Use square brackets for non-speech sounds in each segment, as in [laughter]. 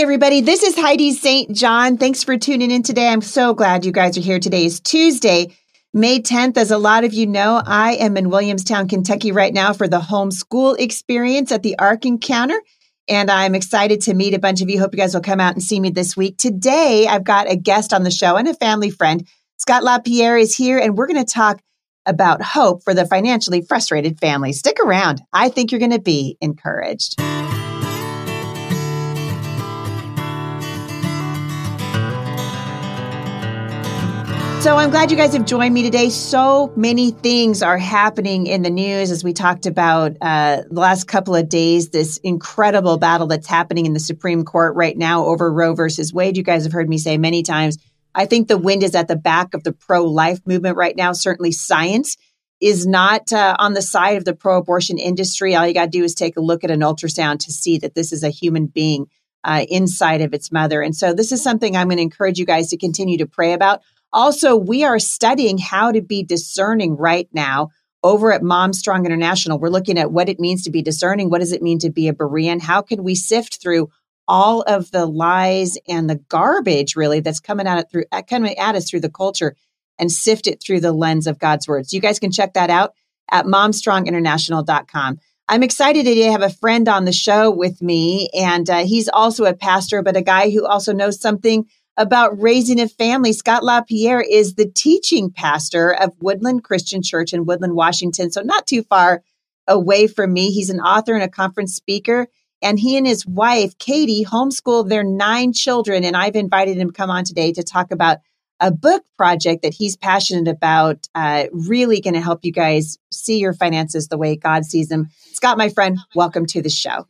Everybody. This is Heidi St. John. Thanks for tuning in today. I'm so glad you guys are here. Today is Tuesday, May 10th. As a lot of you know, I am in Williamstown, Kentucky right now for the homeschool experience at the Ark Encounter. And I'm excited to meet a bunch of you. Hope you guys will come out and see me this week. Today, I've got a guest on the show and a family friend. Scott LaPierre is here, and we're going to talk about hope for the financially frustrated family. Stick around. I think you're going to be encouraged. So I'm glad you guys have joined me today. So many things are happening in the news as we talked about uh, the last couple of days. This incredible battle that's happening in the Supreme Court right now over Roe versus Wade. You guys have heard me say many times. I think the wind is at the back of the pro-life movement right now. Certainly, science is not uh, on the side of the pro-abortion industry. All you got to do is take a look at an ultrasound to see that this is a human being uh, inside of its mother. And so, this is something I'm going to encourage you guys to continue to pray about. Also, we are studying how to be discerning right now over at Mom Strong International. We're looking at what it means to be discerning. What does it mean to be a Berean? How can we sift through all of the lies and the garbage really that's coming at it through coming at us through the culture and sift it through the lens of God's words. You guys can check that out at momstronginternational.com. I'm excited today to have a friend on the show with me, and uh, he's also a pastor, but a guy who also knows something about raising a family. Scott LaPierre is the teaching pastor of Woodland Christian Church in Woodland, Washington. So not too far away from me. He's an author and a conference speaker. And he and his wife, Katie, homeschooled their nine children. And I've invited him to come on today to talk about a book project that he's passionate about, uh, really going to help you guys see your finances the way God sees them. Scott, my friend, welcome to the show.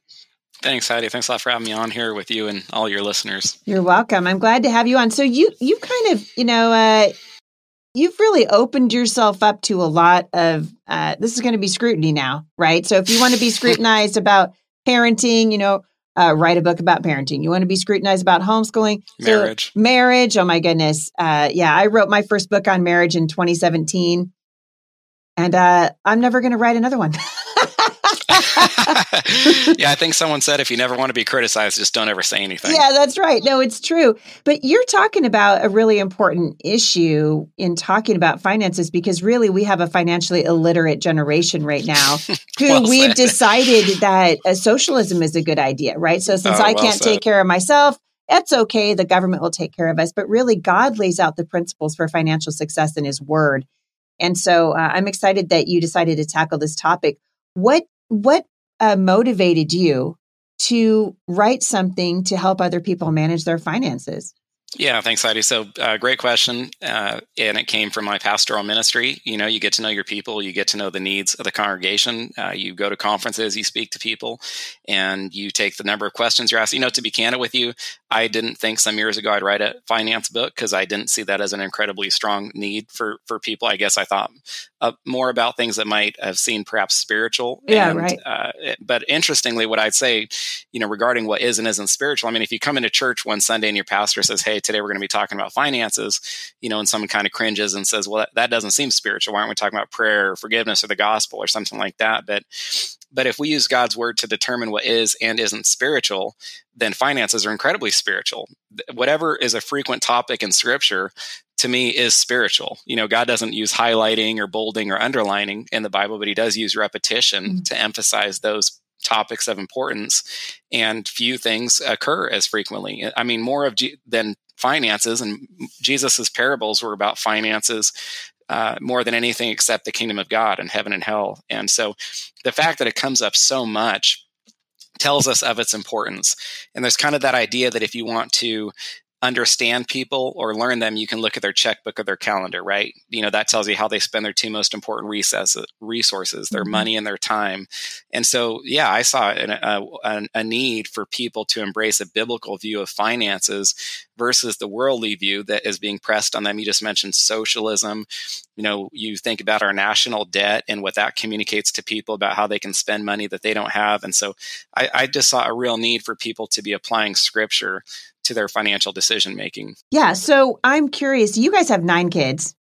Thanks, Heidi. Thanks a lot for having me on here with you and all your listeners. You're welcome. I'm glad to have you on. So you you kind of you know uh, you've really opened yourself up to a lot of uh, this is going to be scrutiny now, right? So if you want to be [laughs] scrutinized about parenting, you know, uh, write a book about parenting. You want to be scrutinized about homeschooling, marriage, so, marriage. Oh my goodness, uh, yeah, I wrote my first book on marriage in 2017, and uh, I'm never going to write another one. [laughs] [laughs] yeah, I think someone said if you never want to be criticized, just don't ever say anything. Yeah, that's right. No, it's true. But you're talking about a really important issue in talking about finances because really we have a financially illiterate generation right now [laughs] who well we've decided that a socialism is a good idea, right? So since oh, I can't take care of myself, that's okay. The government will take care of us. But really, God lays out the principles for financial success in His Word. And so uh, I'm excited that you decided to tackle this topic. What what uh, motivated you to write something to help other people manage their finances? Yeah, thanks, Heidi. So, uh, great question. Uh, and it came from my pastoral ministry. You know, you get to know your people, you get to know the needs of the congregation. Uh, you go to conferences, you speak to people, and you take the number of questions you're asked. You know, to be candid with you, I didn't think some years ago I'd write a finance book because I didn't see that as an incredibly strong need for for people. I guess I thought uh, more about things that might have seemed perhaps spiritual. Yeah, and, right. Uh, but interestingly, what I'd say, you know, regarding what is and isn't spiritual. I mean, if you come into church one Sunday and your pastor says, "Hey, today we're going to be talking about finances," you know, and someone kind of cringes and says, "Well, that, that doesn't seem spiritual. Why aren't we talking about prayer or forgiveness or the gospel or something like that?" But but if we use God's word to determine what is and isn't spiritual, then finances are incredibly spiritual. Whatever is a frequent topic in scripture to me is spiritual. You know, God doesn't use highlighting or bolding or underlining in the Bible, but he does use repetition mm-hmm. to emphasize those topics of importance and few things occur as frequently. I mean, more of G- than finances and Jesus's parables were about finances uh, more than anything except the kingdom of God and heaven and hell. And so the fact that it comes up so much tells us of its importance. And there's kind of that idea that if you want to understand people or learn them, you can look at their checkbook or their calendar, right? You know, that tells you how they spend their two most important resources, their mm-hmm. money and their time. And so, yeah, I saw an, a, a, need for people to embrace a biblical view of finances versus the worldly view that is being pressed on them. You just mentioned socialism. You know, you think about our national debt and what that communicates to people about how they can spend money that they don't have. And so I, I just saw a real need for people to be applying scripture to their financial decision making. Yeah. So I'm curious, you guys have nine kids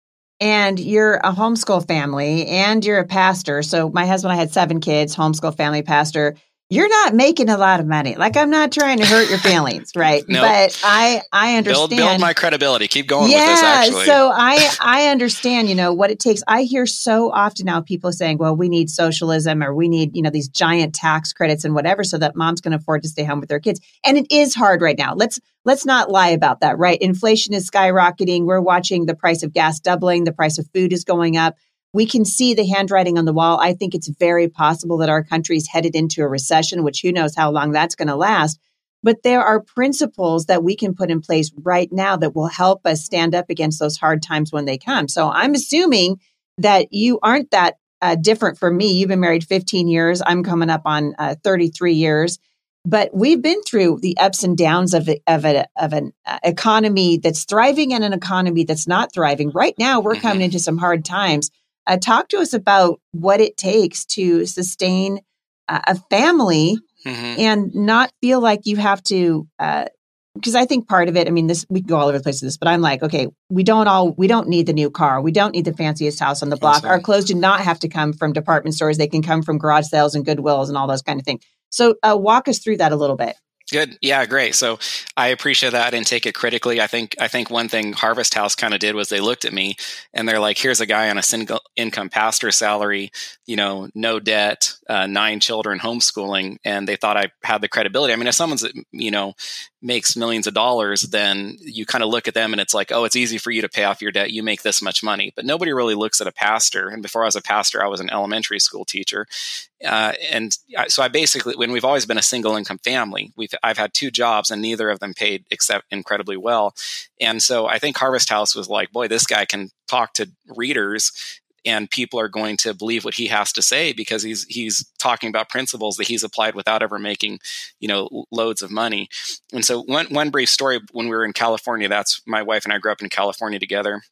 and you're a homeschool family and you're a pastor. So my husband, and I had seven kids, homeschool family pastor. You're not making a lot of money. Like I'm not trying to hurt your [laughs] feelings, right? Nope. But I I understand. Build, build my credibility. Keep going yeah, with this. Actually, so I I understand. You know what it takes. I hear so often now people saying, "Well, we need socialism, or we need you know these giant tax credits and whatever, so that moms can afford to stay home with their kids." And it is hard right now. Let's let's not lie about that, right? Inflation is skyrocketing. We're watching the price of gas doubling. The price of food is going up we can see the handwriting on the wall. I think it's very possible that our country is headed into a recession, which who knows how long that's going to last. But there are principles that we can put in place right now that will help us stand up against those hard times when they come. So I'm assuming that you aren't that uh, different from me. You've been married 15 years. I'm coming up on uh, 33 years. But we've been through the ups and downs of, of, a, of an uh, economy that's thriving and an economy that's not thriving. Right now, we're coming mm-hmm. into some hard times. Uh, talk to us about what it takes to sustain uh, a family mm-hmm. and not feel like you have to. because uh, I think part of it, I mean, this we can go all over the place with this, but I'm like, okay, we don't all we don't need the new car, we don't need the fanciest house on the block. Our clothes do not have to come from department stores; they can come from garage sales and Goodwills and all those kind of things. So, uh, walk us through that a little bit. Good. Yeah, great. So I appreciate that and take it critically. I think I think one thing Harvest House kind of did was they looked at me and they're like, "Here's a guy on a single income pastor salary, you know, no debt, uh, nine children, homeschooling," and they thought I had the credibility. I mean, if someone's you know makes millions of dollars, then you kind of look at them and it's like, oh, it's easy for you to pay off your debt. You make this much money. But nobody really looks at a pastor. And before I was a pastor, I was an elementary school teacher. Uh, and so I basically, when we've always been a single income family, we've I've had two jobs and neither of them paid except incredibly well. And so I think Harvest House was like, boy, this guy can talk to readers and people are going to believe what he has to say because he's he's talking about principles that he's applied without ever making you know loads of money. And so one one brief story when we were in california that's my wife and i grew up in california together.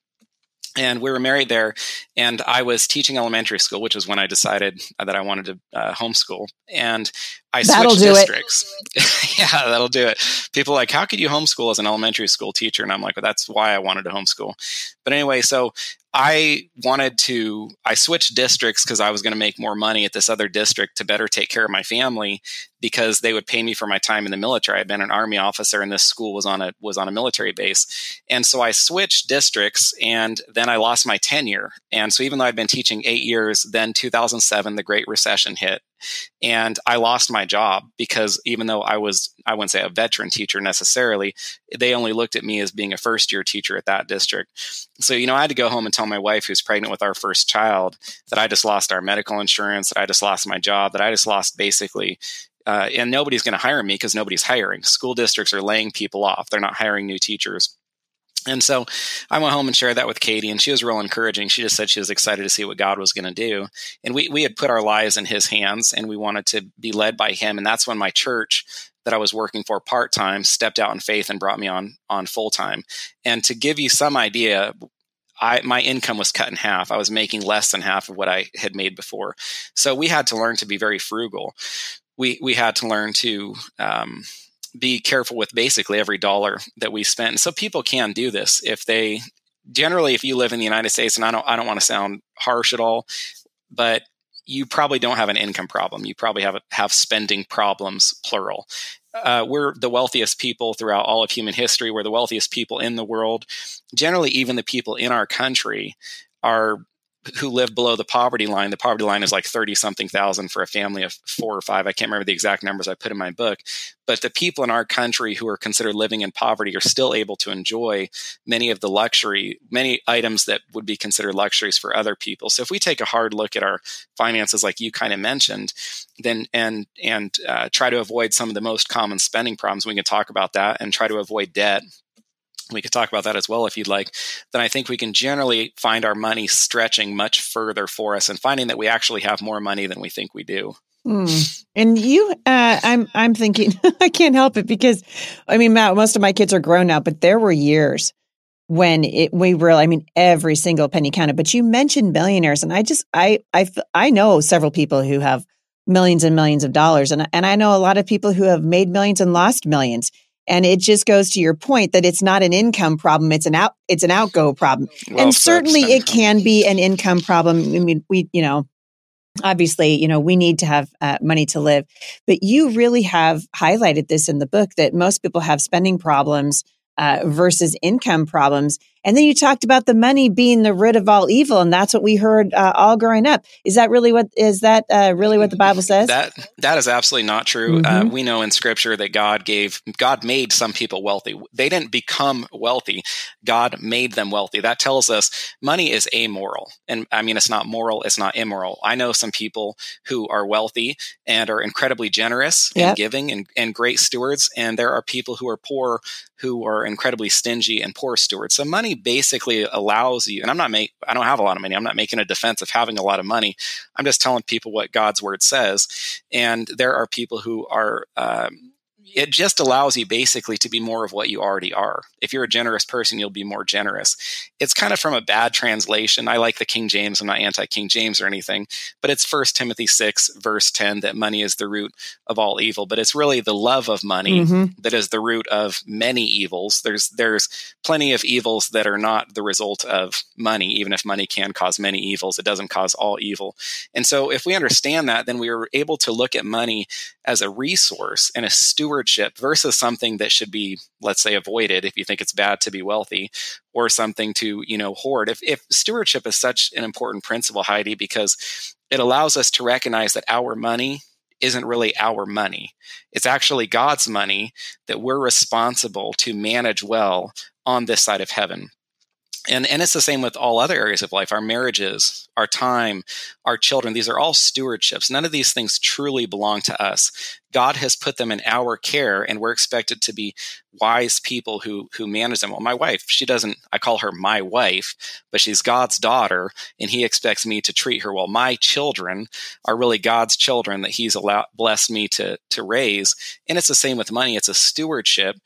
And we were married there and i was teaching elementary school which was when i decided that i wanted to uh, homeschool. And i that'll switched districts [laughs] yeah that'll do it. People like how could you homeschool as an elementary school teacher? And i'm like well, that's why i wanted to homeschool. But anyway so I wanted to, I switched districts because I was going to make more money at this other district to better take care of my family because they would pay me for my time in the military. I'd been an army officer and this school was on a, was on a military base. And so I switched districts and then I lost my tenure. And so even though I'd been teaching eight years, then 2007, the Great Recession hit and I lost my job because even though I was, I wouldn't say a veteran teacher necessarily, they only looked at me as being a first year teacher at that district. So, you know, I had to go home and tell my wife, who's pregnant with our first child, that I just lost our medical insurance, that I just lost my job, that I just lost basically uh, and nobody's going to hire me because nobody's hiring. School districts are laying people off; they're not hiring new teachers. And so I went home and shared that with Katie, and she was real encouraging. She just said she was excited to see what God was going to do. And we, we had put our lives in his hands and we wanted to be led by him. And that's when my church that I was working for part time stepped out in faith and brought me on, on full time. And to give you some idea, I, my income was cut in half. I was making less than half of what I had made before. So we had to learn to be very frugal. We, we had to learn to, um, be careful with basically every dollar that we spend. So people can do this if they generally if you live in the United States and I don't I don't want to sound harsh at all, but you probably don't have an income problem. You probably have have spending problems plural. Uh, we're the wealthiest people throughout all of human history. We're the wealthiest people in the world. Generally, even the people in our country are who live below the poverty line. The poverty line is like 30 something thousand for a family of four or five. I can't remember the exact numbers I put in my book. But the people in our country who are considered living in poverty are still able to enjoy many of the luxury, many items that would be considered luxuries for other people. So if we take a hard look at our finances, like you kind of mentioned, then and and uh, try to avoid some of the most common spending problems, we can talk about that and try to avoid debt we could talk about that as well if you'd like, then I think we can generally find our money stretching much further for us and finding that we actually have more money than we think we do. Mm. And you, uh, I'm, I'm thinking, [laughs] I can't help it because, I mean, Matt, most of my kids are grown now, but there were years when it, we were, I mean, every single penny counted. But you mentioned millionaires, and I just, I, I, I know several people who have millions and millions of dollars, and and I know a lot of people who have made millions and lost millions. And it just goes to your point that it's not an income problem; it's an out it's an outgo problem. Well, and certainly, it can be an income problem. I mean, we you know obviously, you know, we need to have uh, money to live. But you really have highlighted this in the book that most people have spending problems uh, versus income problems. And then you talked about the money being the root of all evil, and that's what we heard uh, all growing up. Is that really what is that uh, really what the Bible says? That that is absolutely not true. Uh, mm-hmm. Uh, we know in Scripture that God gave God made some people wealthy. They didn't become wealthy. God made them wealthy. That tells us money is amoral, and I mean it's not moral. It's not immoral. I know some people who are wealthy and are incredibly generous yep. and giving and, and great stewards, and there are people who are poor who are incredibly stingy and poor stewards. So money basically allows you, and I'm not make, I don't have a lot of money. I'm not making a defense of having a lot of money. I'm just telling people what God's word says. And there are people who are, um, it just allows you basically to be more of what you already are. If you're a generous person, you'll be more generous. It's kind of from a bad translation. I like the King James. I'm not anti King James or anything, but it's First Timothy 6, verse 10, that money is the root of all evil. But it's really the love of money mm-hmm. that is the root of many evils. There's, there's plenty of evils that are not the result of money. Even if money can cause many evils, it doesn't cause all evil. And so if we understand that, then we are able to look at money as a resource and a stewardship versus something that should be, let's say, avoided if you think it's bad to be wealthy or something to, you know, hoard. If, if stewardship is such an important principle, Heidi, because it allows us to recognize that our money isn't really our money. It's actually God's money that we're responsible to manage well on this side of heaven and and it's the same with all other areas of life. Our marriages our time our children these are all stewardships. None of these things truly belong to us. God has put them in our care and we're expected to be wise people who who manage them. Well my wife she doesn't i call her my wife but she's god's daughter and he expects me to treat her well. My children are really god's children that he's allowed blessed me to to raise. And it's the same with money. It's a stewardship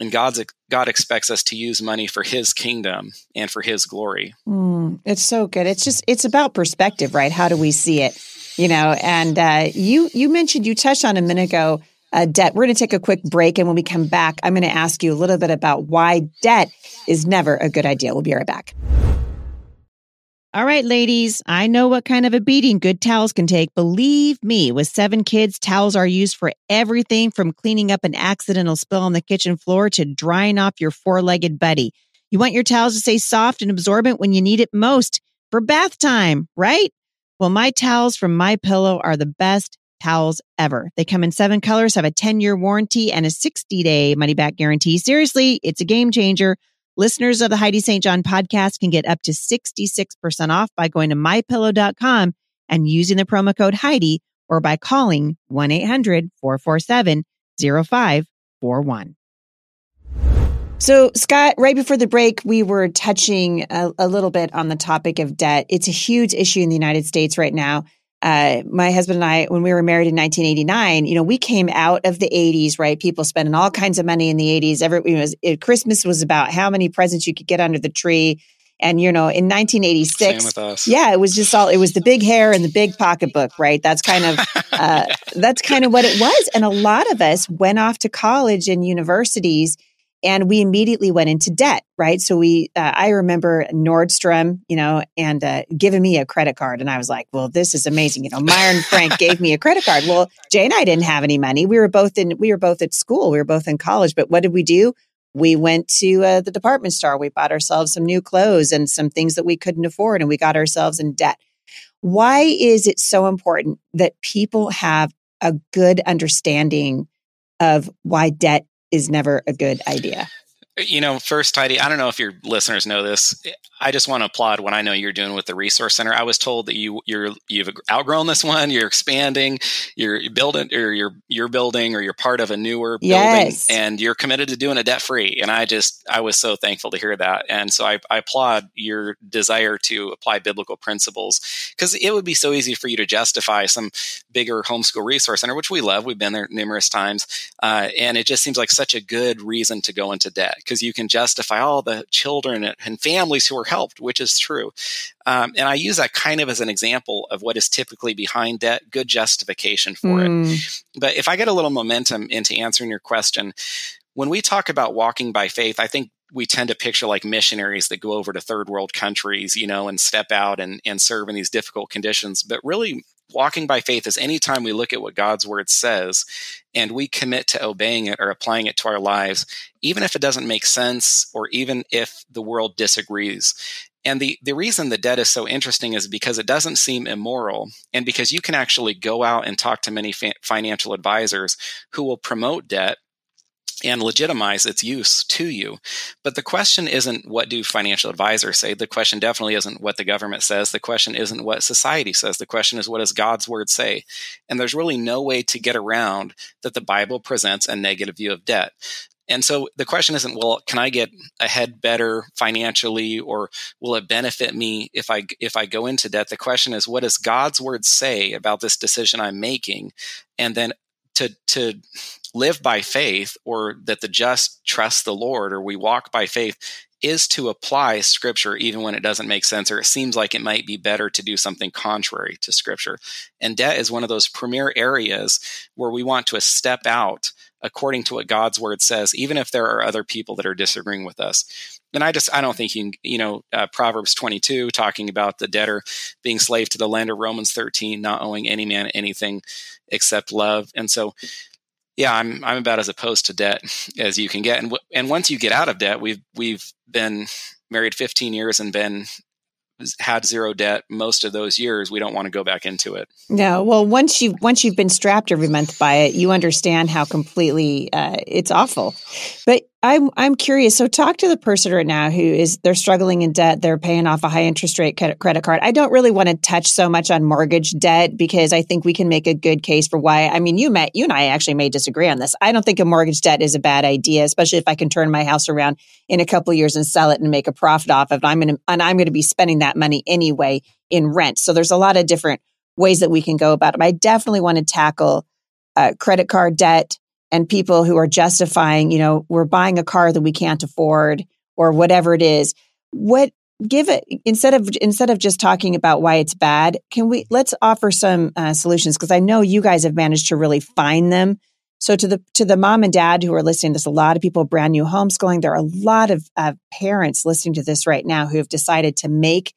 and God's God expects us to use money for His kingdom and for His glory. Mm, it's so good. It's just it's about perspective, right? How do we see it? You know, and uh, you you mentioned you touched on a minute ago uh, debt. We're going to take a quick break, and when we come back, I'm going to ask you a little bit about why debt is never a good idea. We'll be right back. All right, ladies, I know what kind of a beating good towels can take. Believe me, with seven kids, towels are used for everything from cleaning up an accidental spill on the kitchen floor to drying off your four legged buddy. You want your towels to stay soft and absorbent when you need it most for bath time, right? Well, my towels from My Pillow are the best towels ever. They come in seven colors, have a 10 year warranty and a 60 day money back guarantee. Seriously, it's a game changer. Listeners of the Heidi St. John podcast can get up to 66% off by going to mypillow.com and using the promo code Heidi or by calling 1 800 447 0541. So, Scott, right before the break, we were touching a, a, little bit on the topic of debt. It's a huge issue in the United States right now uh, my husband and I, when we were married in 1989, you know, we came out of the 80s, right? People spending all kinds of money in the 80s. Every it was, it, Christmas was about how many presents you could get under the tree. And you know, in 1986, yeah, it was just all it was the big hair and the big pocketbook, right? That's kind of [laughs] uh, that's kind of what it was. And a lot of us went off to college and universities and we immediately went into debt, right? So we, uh, I remember Nordstrom, you know, and uh, giving me a credit card, and I was like, "Well, this is amazing." You know, Meier & Frank [laughs] gave me a credit card. Well, Jay and I didn't have any money. We were both in, we were both at school. We were both in college. But what did we do? We went to uh, the department store. We bought ourselves some new clothes and some things that we couldn't afford, and we got ourselves in debt. Why is it so important that people have a good understanding of why debt is never a good idea. You know, first, Heidi, I don't know if your listeners know this. I just want to applaud what I know you're doing with the resource center. I was told that you you're you've outgrown this one. You're expanding. You're building, or you're you're building, or you're part of a newer yes. building, and you're committed to doing it debt free. And I just I was so thankful to hear that. And so I, I applaud your desire to apply biblical principles because it would be so easy for you to justify some bigger homeschool resource center, which we love. We've been there numerous times, uh, and it just seems like such a good reason to go into debt because you can justify all the children and families who are helped, which is true. Um, and I use that kind of as an example of what is typically behind debt, good justification for mm. it. But if I get a little momentum into answering your question, when we talk about walking by faith, I think we tend to picture like missionaries that go over to third world countries, you know, and step out and, and serve in these difficult conditions. But really, walking by faith is anytime we look at what God's word says and we commit to obeying it or applying it to our lives, even if it doesn't make sense or even if the world disagrees. And the, the reason the debt is so interesting is because it doesn't seem immoral and because you can actually go out and talk to many fa- financial advisors who will promote debt and legitimize its use to you. But the question isn't what do financial advisors say? The question definitely isn't what the government says. The question isn't what society says. The question is what does God's word say? And there's really no way to get around that the Bible presents a negative view of debt. And so the question isn't, well, can I get ahead better financially or will it benefit me if I if I go into debt? The question is, what does God's word say about this decision I'm making? And then to to live by faith or that the just trust the Lord or we walk by faith is to apply scripture even when it doesn't make sense or it seems like it might be better to do something contrary to scripture. And debt is one of those premier areas where we want to step out according to what God's word says, even if there are other people that are disagreeing with us. And I just, I don't think you you know, uh, Proverbs 22 talking about the debtor being slave to the lender, Romans 13 not owing any man anything except love. And so yeah, I'm I'm about as opposed to debt [laughs] as you can get, and w- and once you get out of debt, we've we've been married 15 years and been had zero debt most of those years. We don't want to go back into it. No well once you once you've been strapped every month by it you understand how completely uh, it's awful. But I'm I'm curious. So talk to the person right now who is they're struggling in debt. They're paying off a high interest rate credit card. I don't really want to touch so much on mortgage debt because I think we can make a good case for why. I mean, you met you and I actually may disagree on this. I don't think a mortgage debt is a bad idea, especially if I can turn my house around in a couple years and sell it and make a profit off of it. I'm to and I'm to be spending that money anyway in rent. So there's a lot of different ways that we can go about it. I definitely want to tackle uh, credit card debt and people who are justifying, you know, we're buying a car that we can't afford or whatever it is. What give it instead of instead of just talking about why it's bad, can we let's offer some uh, solutions because I know you guys have managed to really find them. So to the to the mom and dad who are listening, there's a lot of people brand new homeschooling. There are a lot of uh, parents listening to this right now who have decided to make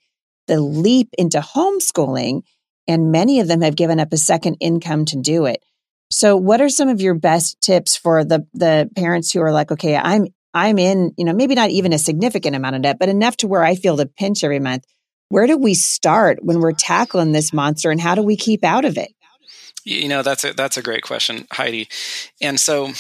the leap into homeschooling, and many of them have given up a second income to do it. So what are some of your best tips for the the parents who are like, okay, I'm I'm in, you know, maybe not even a significant amount of debt, but enough to where I feel the pinch every month. Where do we start when we're tackling this monster and how do we keep out of it? You know, that's a that's a great question, Heidi. And so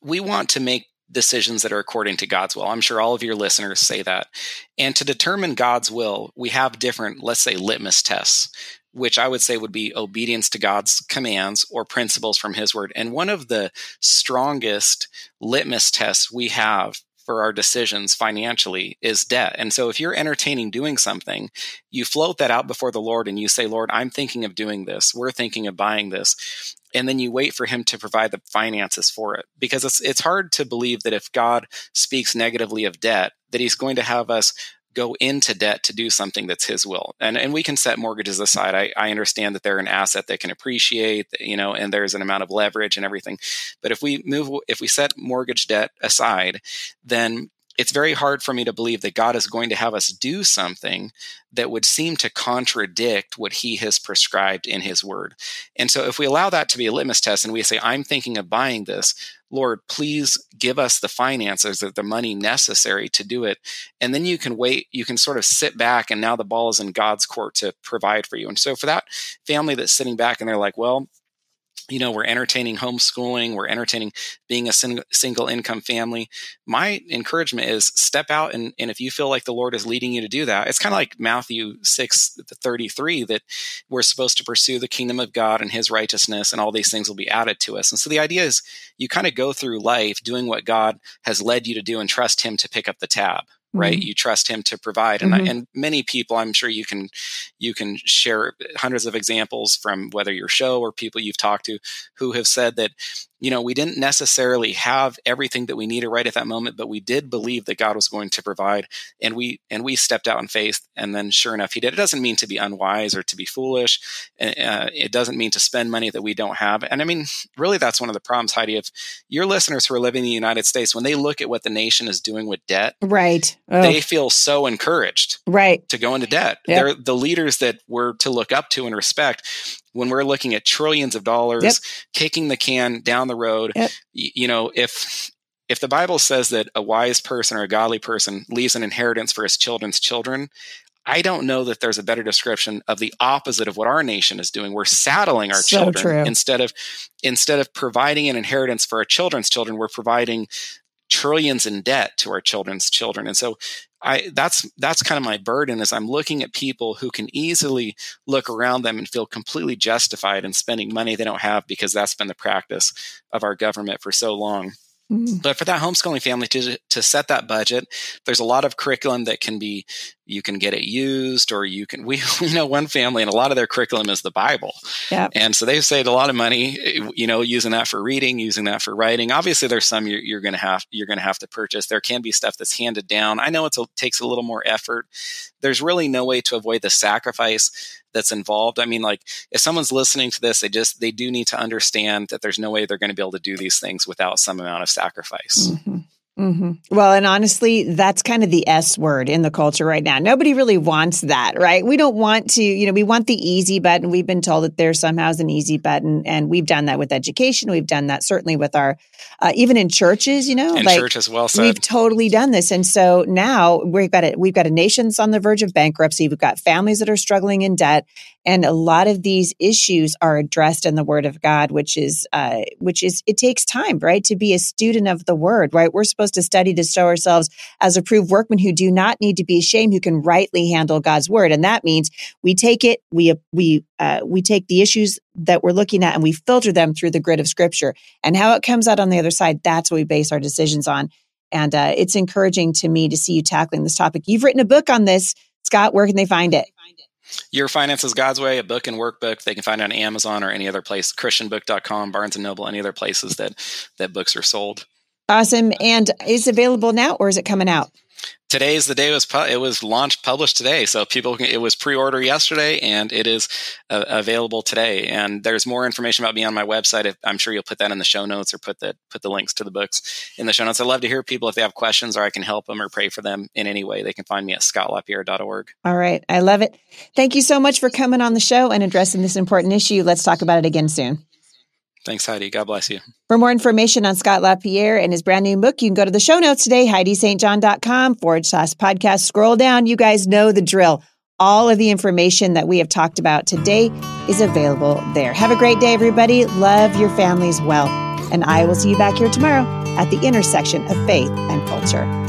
we want to make decisions that are according to God's will. I'm sure all of your listeners say that. And to determine God's will, we have different, let's say, litmus tests which I would say would be obedience to God's commands or principles from His Word. And one of the strongest litmus tests we have for our decisions financially is debt. And so if you're entertaining doing something, you float that out before the Lord and you say, Lord, I'm thinking of doing this. We're thinking of buying this. And then you wait for him to provide the finances for it. Because it's it's hard to believe that if God speaks negatively of debt, that he's going to have us go into debt to do something that's his will. And and we can set mortgages aside. I, I understand that they're an asset that can appreciate, you know, and there's an amount of leverage and everything. But if we move if we set mortgage debt aside, then it's very hard for me to believe that God is going to have us do something that would seem to contradict what he has prescribed in his word. And so if we allow that to be a litmus test and we say, I'm thinking of buying this, Lord, please give us the finances or the money necessary to do it. And then you can wait, you can sort of sit back, and now the ball is in God's court to provide for you. And so for that family that's sitting back and they're like, well, you know, we're entertaining homeschooling, we're entertaining being a sing- single income family. My encouragement is step out and, and if you feel like the Lord is leading you to do that, it's kind of like Matthew 6 33 that we're supposed to pursue the kingdom of God and his righteousness, and all these things will be added to us. And so the idea is you kind of go through life doing what God has led you to do and trust him to pick up the tab right mm-hmm. you trust him to provide and, mm-hmm. and many people i'm sure you can you can share hundreds of examples from whether your show or people you've talked to who have said that you know, we didn't necessarily have everything that we needed right at that moment, but we did believe that God was going to provide, and we and we stepped out in faith, and then sure enough, He did. It doesn't mean to be unwise or to be foolish. Uh, it doesn't mean to spend money that we don't have. And I mean, really, that's one of the problems, Heidi. If your listeners who are living in the United States, when they look at what the nation is doing with debt, right, oh. they feel so encouraged right to go into debt yep. they're the leaders that we're to look up to and respect when we're looking at trillions of dollars yep. kicking the can down the road yep. you know if if the bible says that a wise person or a godly person leaves an inheritance for his children's children I don't know that there's a better description of the opposite of what our nation is doing. We're saddling our so children true. instead of instead of providing an inheritance for our children's children, we're providing trillions in debt to our children's children. And so I that's that's kind of my burden is I'm looking at people who can easily look around them and feel completely justified in spending money they don't have because that's been the practice of our government for so long. Mm-hmm. But for that homeschooling family to to set that budget, there's a lot of curriculum that can be you can get it used or you can [laughs] we, we know one family and a lot of their curriculum is the bible. Yeah and so they've saved a lot of money you know using that for reading using that for writing. Obviously there's some you're, you're gonna have you're gonna have to purchase. There can be stuff that's handed down. I know it takes a little more effort. There's really no way to avoid the sacrifice that's involved i mean like if someone's listening to this they just they do need to understand that there's no way they're going to be able to do these things without some amount of sacrifice mm-hmm. Mm-hmm. Well, and honestly, that's kind of the S word in the culture right now. Nobody really wants that, right? We don't want to, you know, we want the easy button. We've been told that there somehow is an easy button, and we've done that with education. We've done that certainly with our, uh, even in churches, you know, in like, church as well. Said. We've totally done this, and so now we've got it. We've got a nation that's on the verge of bankruptcy. We've got families that are struggling in debt, and a lot of these issues are addressed in the Word of God, which is, uh, which is, it takes time, right, to be a student of the Word, right? We're supposed supposed to study to show ourselves as approved workmen who do not need to be ashamed, who can rightly handle God's word. And that means we take it, we, we, uh, we take the issues that we're looking at and we filter them through the grid of scripture and how it comes out on the other side. That's what we base our decisions on. And uh, it's encouraging to me to see you tackling this topic. You've written a book on this. Scott, where can they find it? Your Finances God's Way, a book and workbook. They can find it on Amazon or any other place, christianbook.com, Barnes and Noble, any other places that that books are sold. Awesome. And is available now or is it coming out? Today is the day it was pu- it was launched published today. So people can, it was pre-order yesterday and it is uh, available today. And there's more information about me on my website. I'm sure you'll put that in the show notes or put the put the links to the books in the show notes. I'd love to hear people if they have questions or i can help them or pray for them in any way. They can find me at scottlapierre.org all right. I love it. Thank you so much for coming on the show and addressing this important issue. Let's talk about it again soon Thanks, Heidi. God bless you. For more information on Scott LaPierre and his brand new book, you can go to the show notes today, HeidiSt.John.com forward slash podcast. Scroll down. You guys know the drill. All of the information that we have talked about today is available there. Have a great day, everybody. Love your families well. And I will see you back here tomorrow at the intersection of faith and culture.